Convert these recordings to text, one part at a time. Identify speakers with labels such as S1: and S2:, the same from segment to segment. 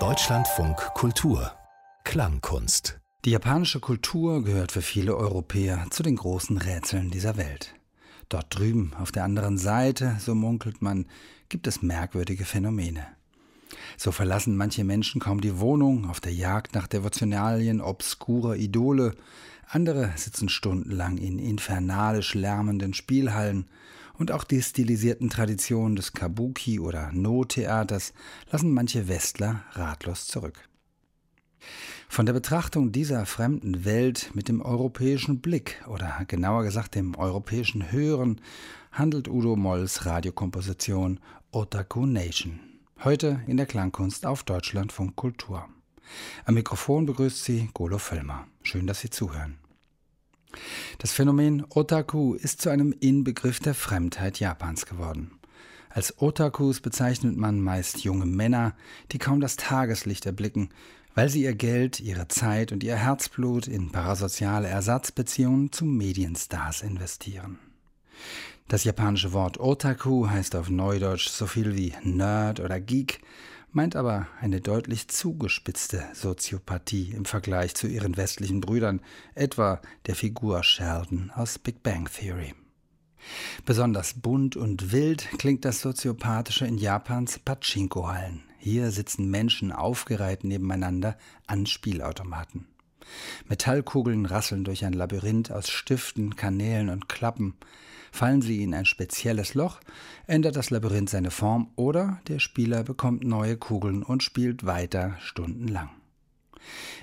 S1: Deutschlandfunk Kultur Klangkunst
S2: Die japanische Kultur gehört für viele Europäer zu den großen Rätseln dieser Welt. Dort drüben auf der anderen Seite, so munkelt man, gibt es merkwürdige Phänomene. So verlassen manche Menschen kaum die Wohnung auf der Jagd nach Devotionalien obskurer Idole, andere sitzen stundenlang in infernalisch lärmenden Spielhallen und auch die stilisierten Traditionen des Kabuki oder No-Theaters lassen manche Westler ratlos zurück. Von der Betrachtung dieser fremden Welt mit dem europäischen Blick oder genauer gesagt dem europäischen Hören handelt Udo Molls Radiokomposition Otaku Nation. Heute in der Klangkunst auf Deutschlandfunk Kultur. Am Mikrofon begrüßt Sie Golo Völlmer. Schön, dass Sie zuhören. Das Phänomen Otaku ist zu einem Inbegriff der Fremdheit Japans geworden. Als Otakus bezeichnet man meist junge Männer, die kaum das Tageslicht erblicken, weil sie ihr Geld, ihre Zeit und ihr Herzblut in parasoziale Ersatzbeziehungen zu Medienstars investieren. Das japanische Wort Otaku heißt auf Neudeutsch so viel wie Nerd oder Geek, meint aber eine deutlich zugespitzte Soziopathie im Vergleich zu ihren westlichen Brüdern, etwa der Figur Sheldon aus Big Bang Theory. Besonders bunt und wild klingt das Soziopathische in Japans Pachinko-Hallen. Hier sitzen Menschen aufgereiht nebeneinander an Spielautomaten. Metallkugeln rasseln durch ein Labyrinth aus Stiften, Kanälen und Klappen. Fallen sie in ein spezielles Loch, ändert das Labyrinth seine Form oder der Spieler bekommt neue Kugeln und spielt weiter stundenlang.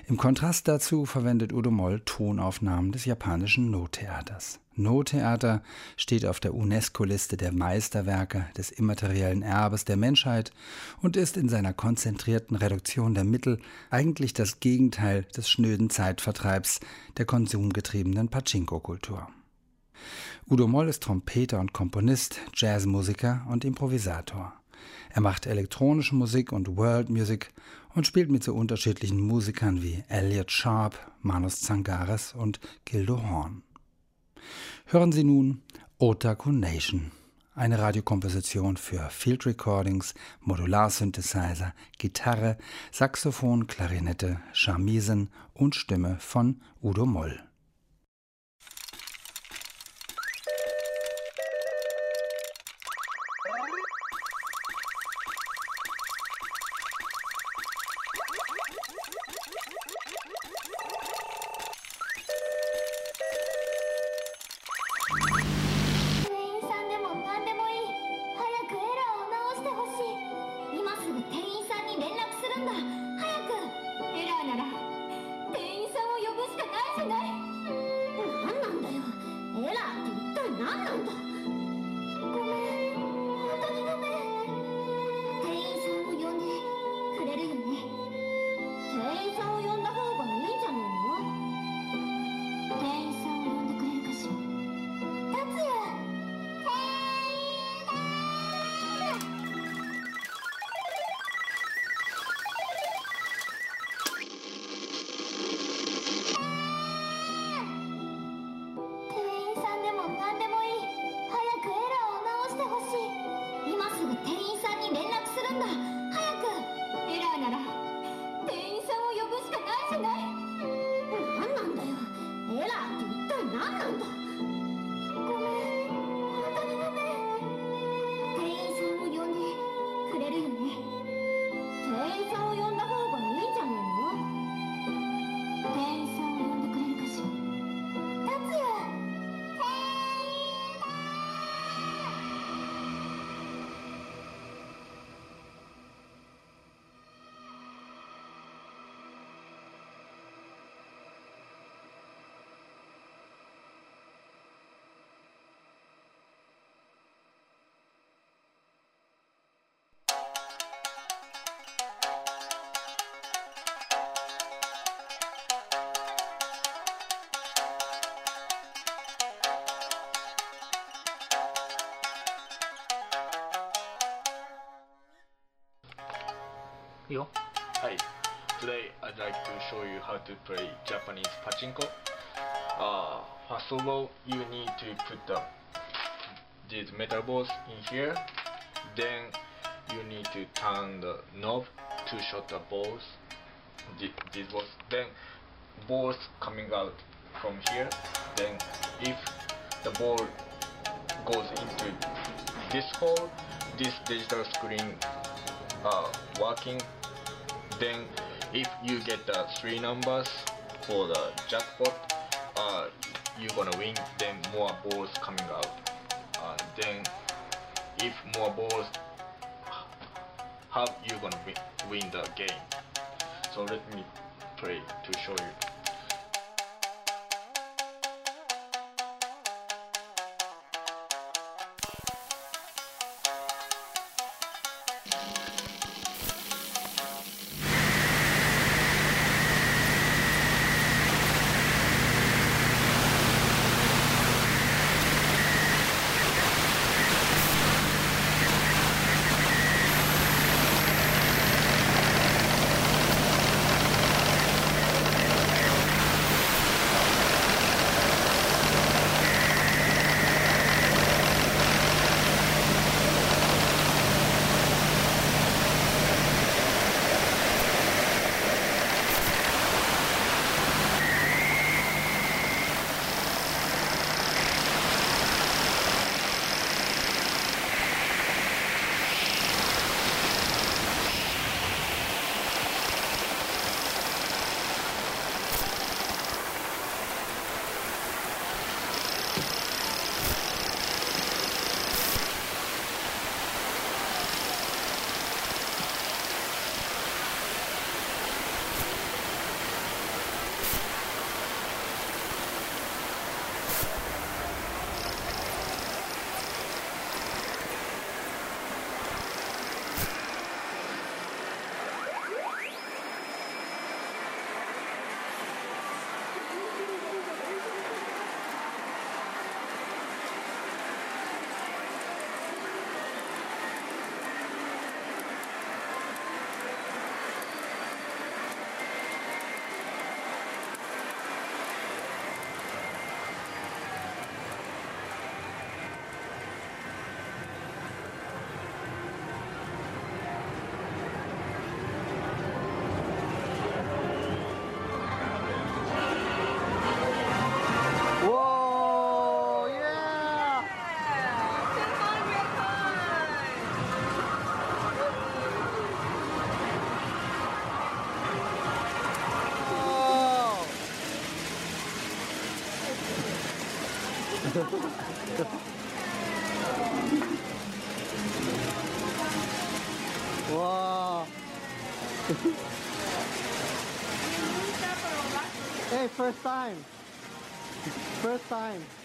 S2: Im Kontrast dazu verwendet Udo Moll Tonaufnahmen des japanischen No-Theaters. No-Theater steht auf der UNESCO-Liste der Meisterwerke des immateriellen Erbes der Menschheit und ist in seiner konzentrierten Reduktion der Mittel eigentlich das Gegenteil des schnöden Zeitvertreibs der konsumgetriebenen Pachinko-Kultur. Udo Moll ist Trompeter und Komponist, Jazzmusiker und Improvisator. Er macht elektronische Musik und World Music und spielt mit so unterschiedlichen Musikern wie Elliot Sharp, Manus Zangares und Gildo Horn. Hören Sie nun Otaku Nation, eine Radiokomposition für Field Recordings, Modularsynthesizer, Gitarre, Saxophon, Klarinette, Charmisen und Stimme von Udo Moll.
S3: Yo. Hi. Today I'd like to show you how to play Japanese pachinko. Uh, first of all, you need to put the, these metal balls in here. Then you need to turn the knob to shot the balls. Thi- This was then balls coming out from here. Then if the ball goes into this hole, this digital screen uh, working. Then if you get the three numbers for the jackpot, uh, you're gonna win. Then more balls coming out. Uh, then if more balls have, you're gonna win, win the game. So let me play to show you.
S4: First time! First time.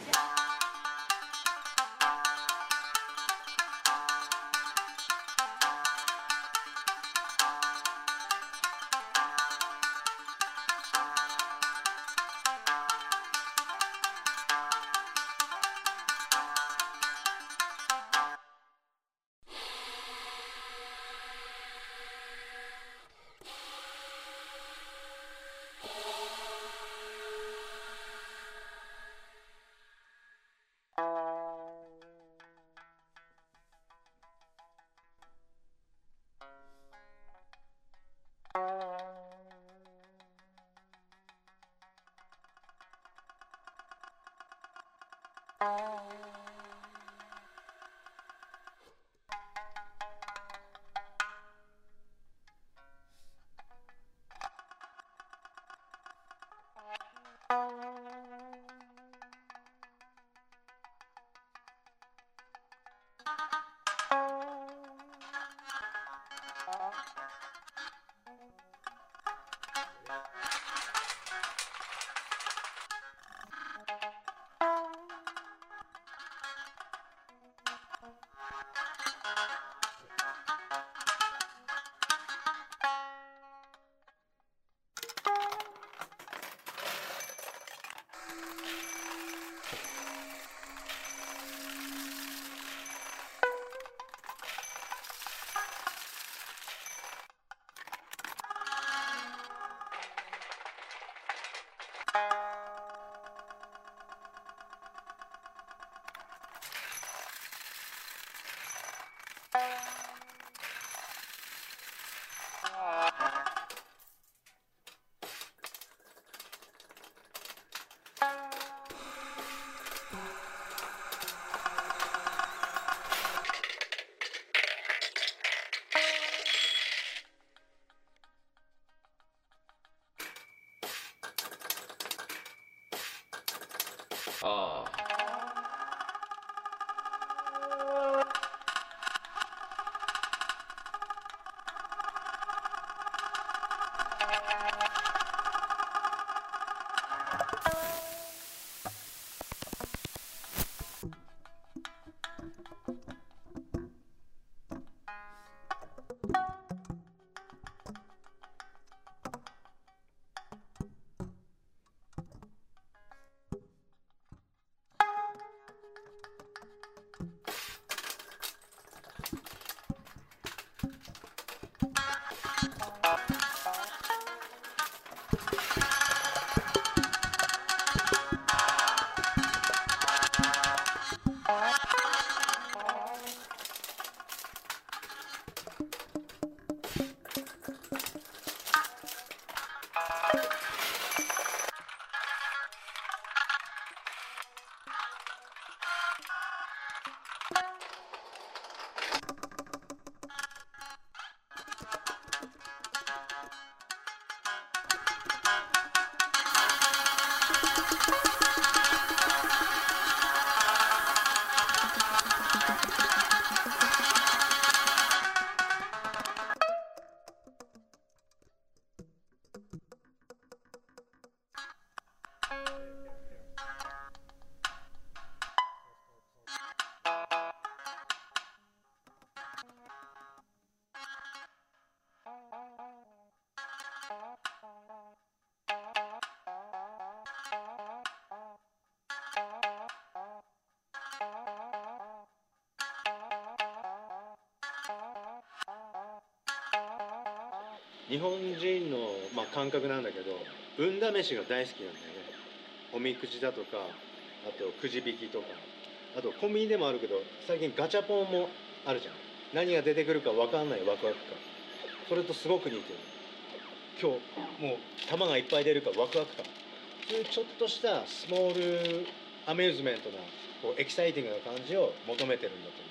S5: 日本人の、まあ、感覚なんだけど運試しが大好きなんだよね。おみくじだとかあとくじ引きとか。あとコンビニでもあるけど最近ガチャポンもあるじゃん。何が出てくるか分かんないワクワク感。それとすごく似てる。今日もう球がいっぱい出るかワクワク感。そういうちょっとしたスモールアミューズメントなこうエキサイティングな感じを求めてるんだと。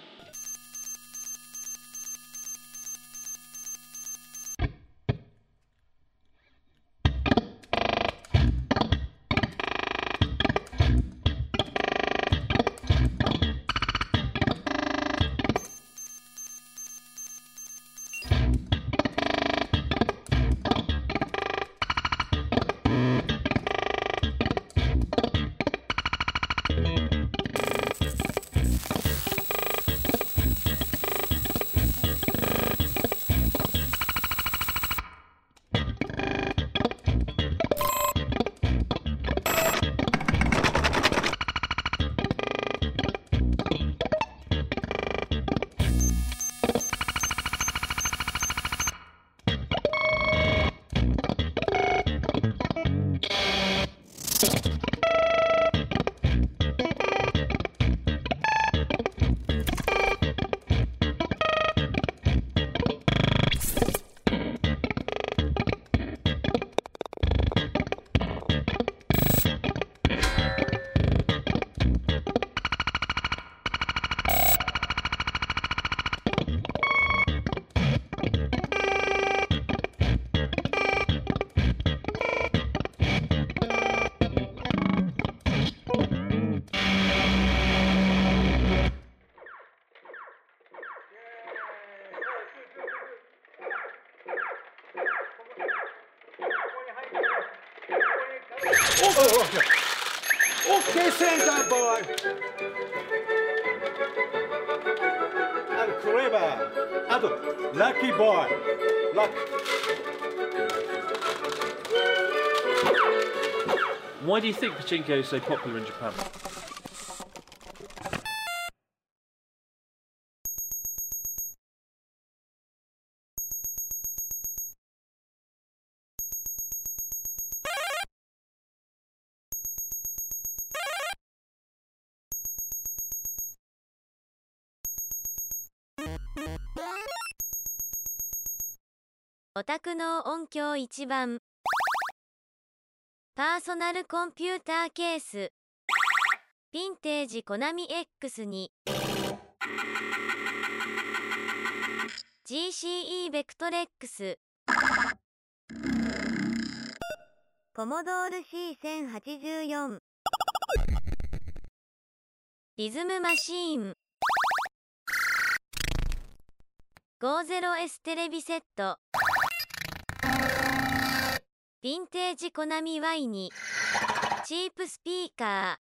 S5: Oh, okay. Okay, Santa boy. And clever. And lucky boy. Luck.
S6: Why do you think pachinko is so popular in Japan?
S7: オタクの音響一番。パーソナルコンピューターケース。ヴィンテージコナミ X に。GCE ベクトレックス。コモドール C1084 リズムマシーン。50S テレビセット。ヴィンテージコナミワイにチープスピーカー。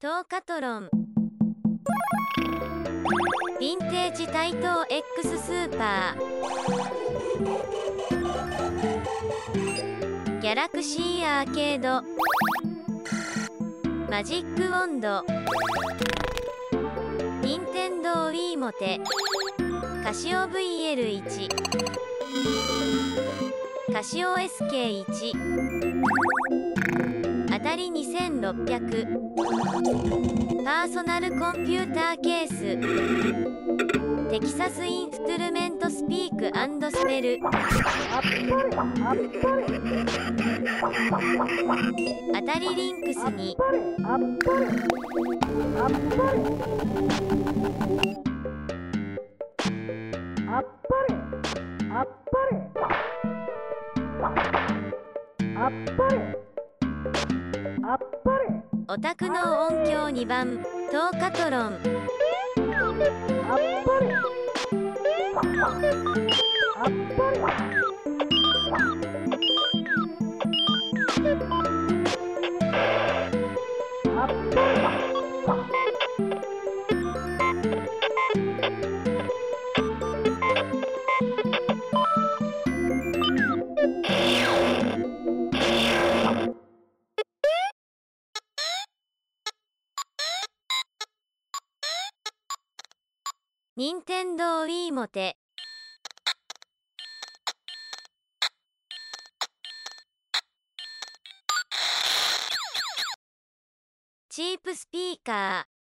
S7: トーカトロン。ヴィンテージ対等 X スーパー。ギャラクシーアーケード。マジックウォンド。ニンテンドー Wii モテ。カシオ VL1 カシオ SK1 当たり2600パーソナルコンピューターケース。テキサスインストゥルメントスピークスペル。当たりリンクスに。あっぱれ。あっぱれ。あっぱれ。オタクの音響2番トーカトロン。あっぱれあっぱれ。天堂 Wii モテチープスピーカー。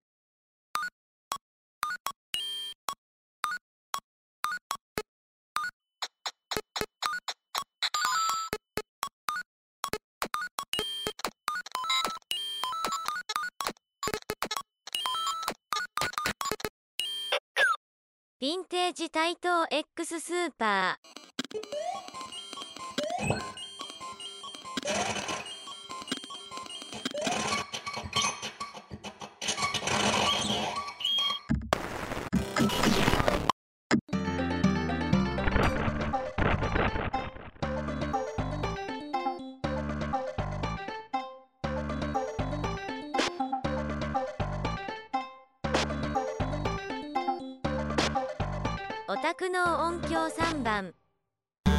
S7: ヴィンテージ対等 X スーパー。オタクの音響3番。
S8: あ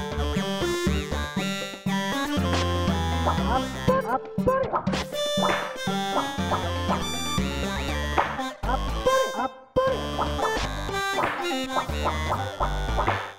S8: っぱれあっぱれあっぱれあっぱれ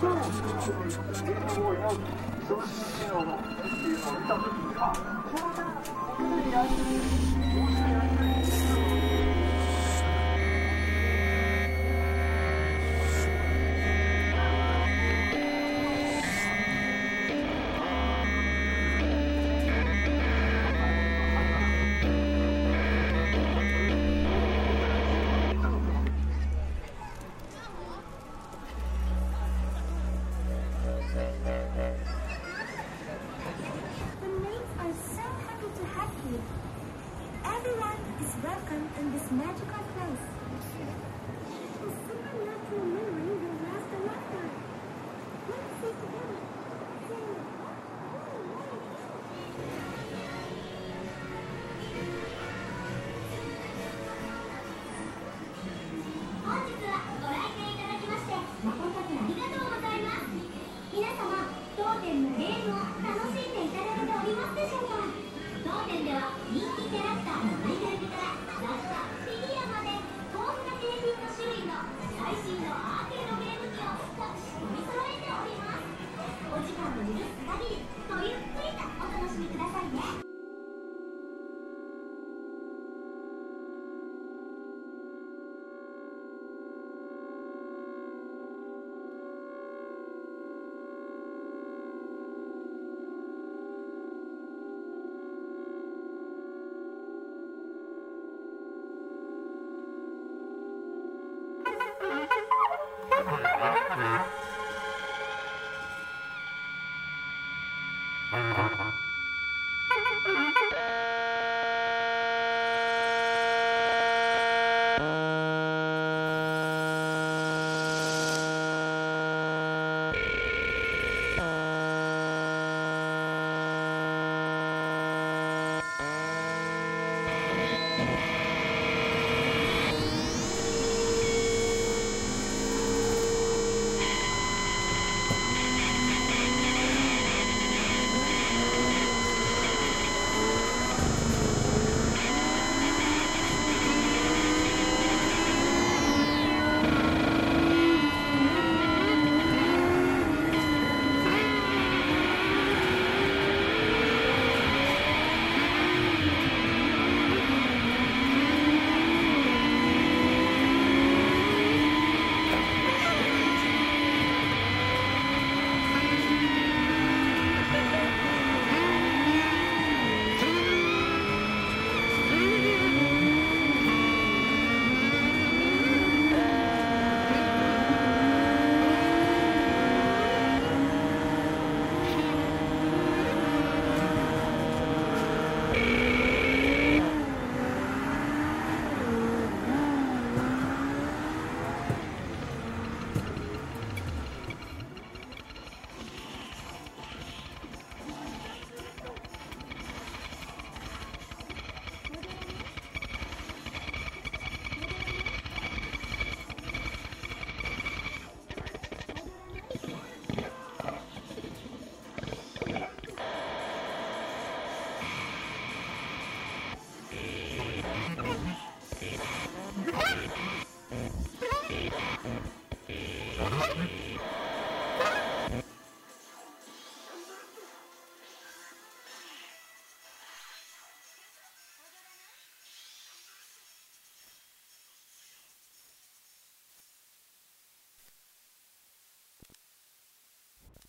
S8: 行為をするっていう。のを見たときに、あ、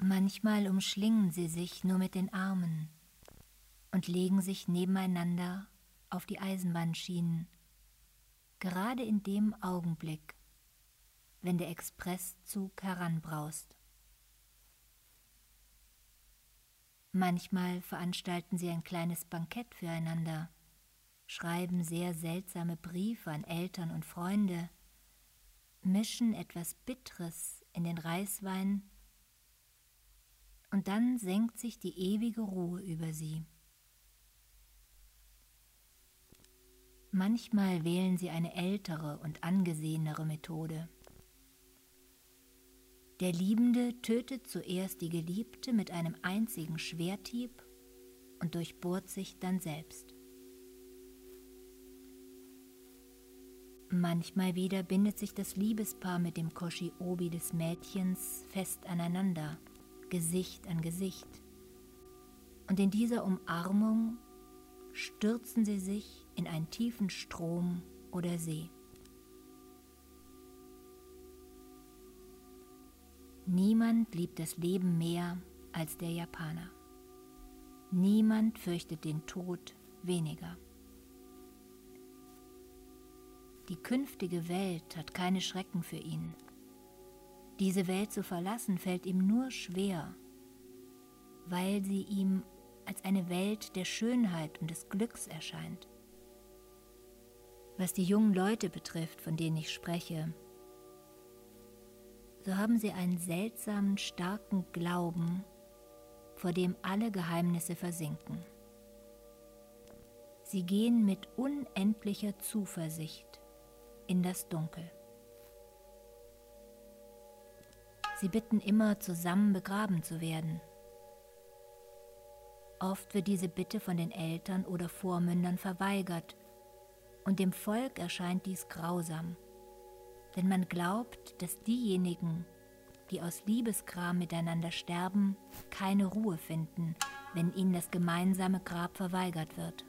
S9: Manchmal umschlingen sie sich nur mit den Armen und legen sich nebeneinander auf die Eisenbahnschienen, gerade in dem Augenblick, wenn der Expresszug heranbraust. Manchmal veranstalten sie ein kleines Bankett füreinander, schreiben sehr seltsame Briefe an Eltern und Freunde, mischen etwas Bitteres in den Reiswein und dann senkt sich die ewige Ruhe über sie. Manchmal wählen sie eine ältere und angesehenere Methode. Der Liebende tötet zuerst die Geliebte mit einem einzigen Schwerthieb und durchbohrt sich dann selbst. Manchmal wieder bindet sich das Liebespaar mit dem Koshi-Obi des Mädchens fest aneinander, Gesicht an Gesicht. Und in dieser Umarmung stürzen sie sich in einen tiefen Strom oder See. Niemand liebt das Leben mehr als der Japaner. Niemand fürchtet den Tod weniger. Die künftige Welt hat keine Schrecken für ihn. Diese Welt zu verlassen fällt ihm nur schwer, weil sie ihm als eine Welt der Schönheit und des Glücks erscheint. Was die jungen Leute betrifft, von denen ich spreche, so haben sie einen seltsamen, starken Glauben, vor dem alle Geheimnisse versinken. Sie gehen mit unendlicher Zuversicht in das Dunkel. Sie bitten immer, zusammen begraben zu werden. Oft wird diese Bitte von den Eltern oder Vormündern verweigert, und dem Volk erscheint dies grausam, denn man glaubt, dass diejenigen, die aus Liebeskram miteinander sterben, keine Ruhe finden, wenn ihnen das gemeinsame Grab verweigert wird.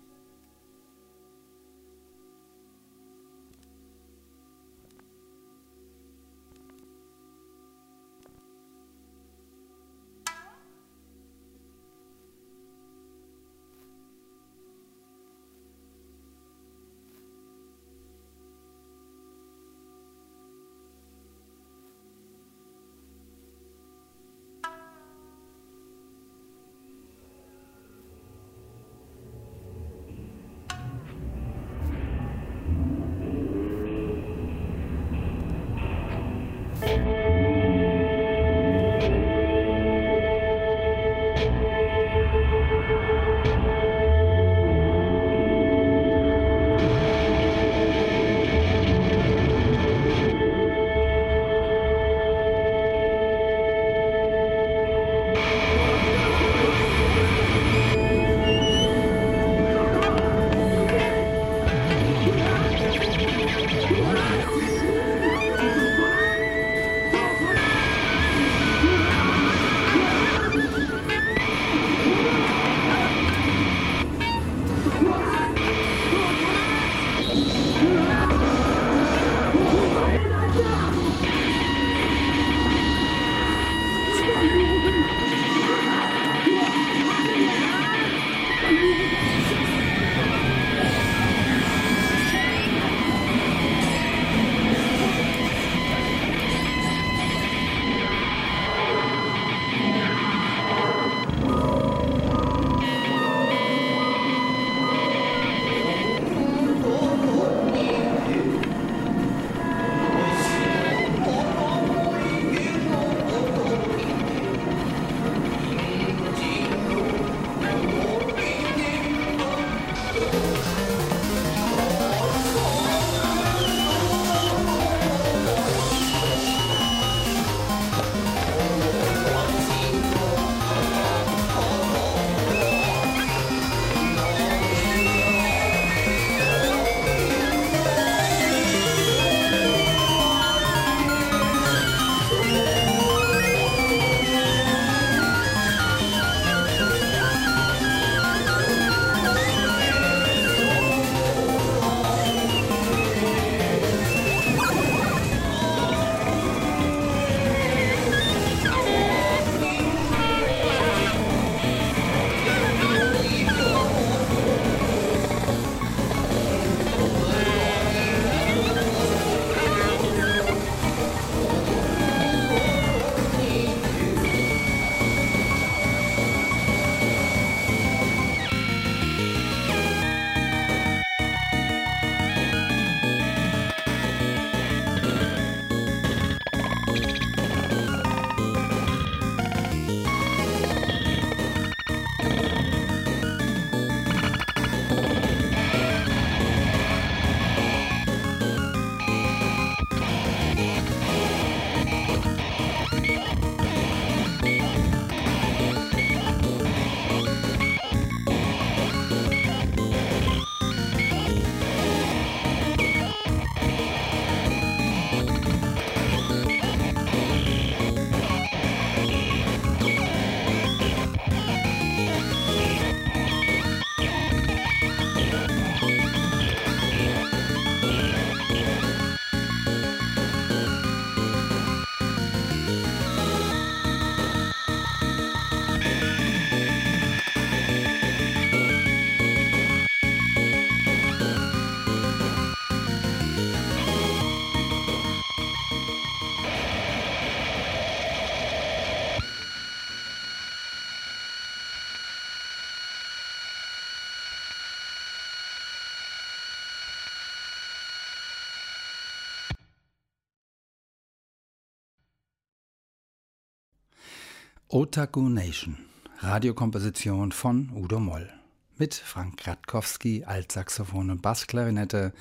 S2: Otaku Nation, Radiokomposition von Udo Moll. Mit Frank Gratkowski, Altsaxophon und Bassklarinette,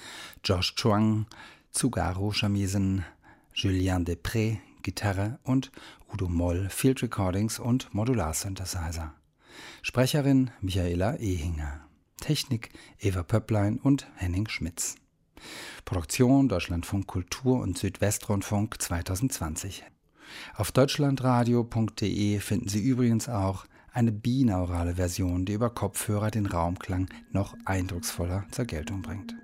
S2: Josh Chuang, Tsugaru Shamisen, Julien Depré, Gitarre und Udo Moll, Field Recordings und Modular-Synthesizer. Sprecherin Michaela Ehinger. Technik Eva Pöpplein und Henning Schmitz. Produktion Deutschlandfunk Kultur und Südwestrundfunk 2020. Auf deutschlandradio.de finden Sie übrigens auch eine binaurale Version, die über Kopfhörer den Raumklang noch eindrucksvoller zur Geltung bringt.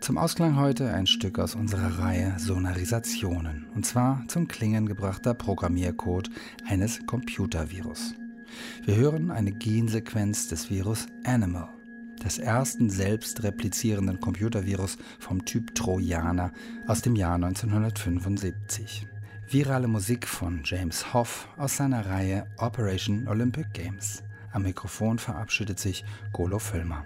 S2: Zum Ausklang heute ein Stück aus unserer Reihe Sonarisationen, und zwar zum Klingen gebrachter Programmiercode eines Computervirus. Wir hören eine Gensequenz des Virus Animal, des ersten selbst replizierenden Computervirus vom Typ Trojaner aus dem Jahr 1975. Virale Musik von James Hoff aus seiner Reihe Operation Olympic Games. Am Mikrofon verabschiedet sich Golo Füllmer.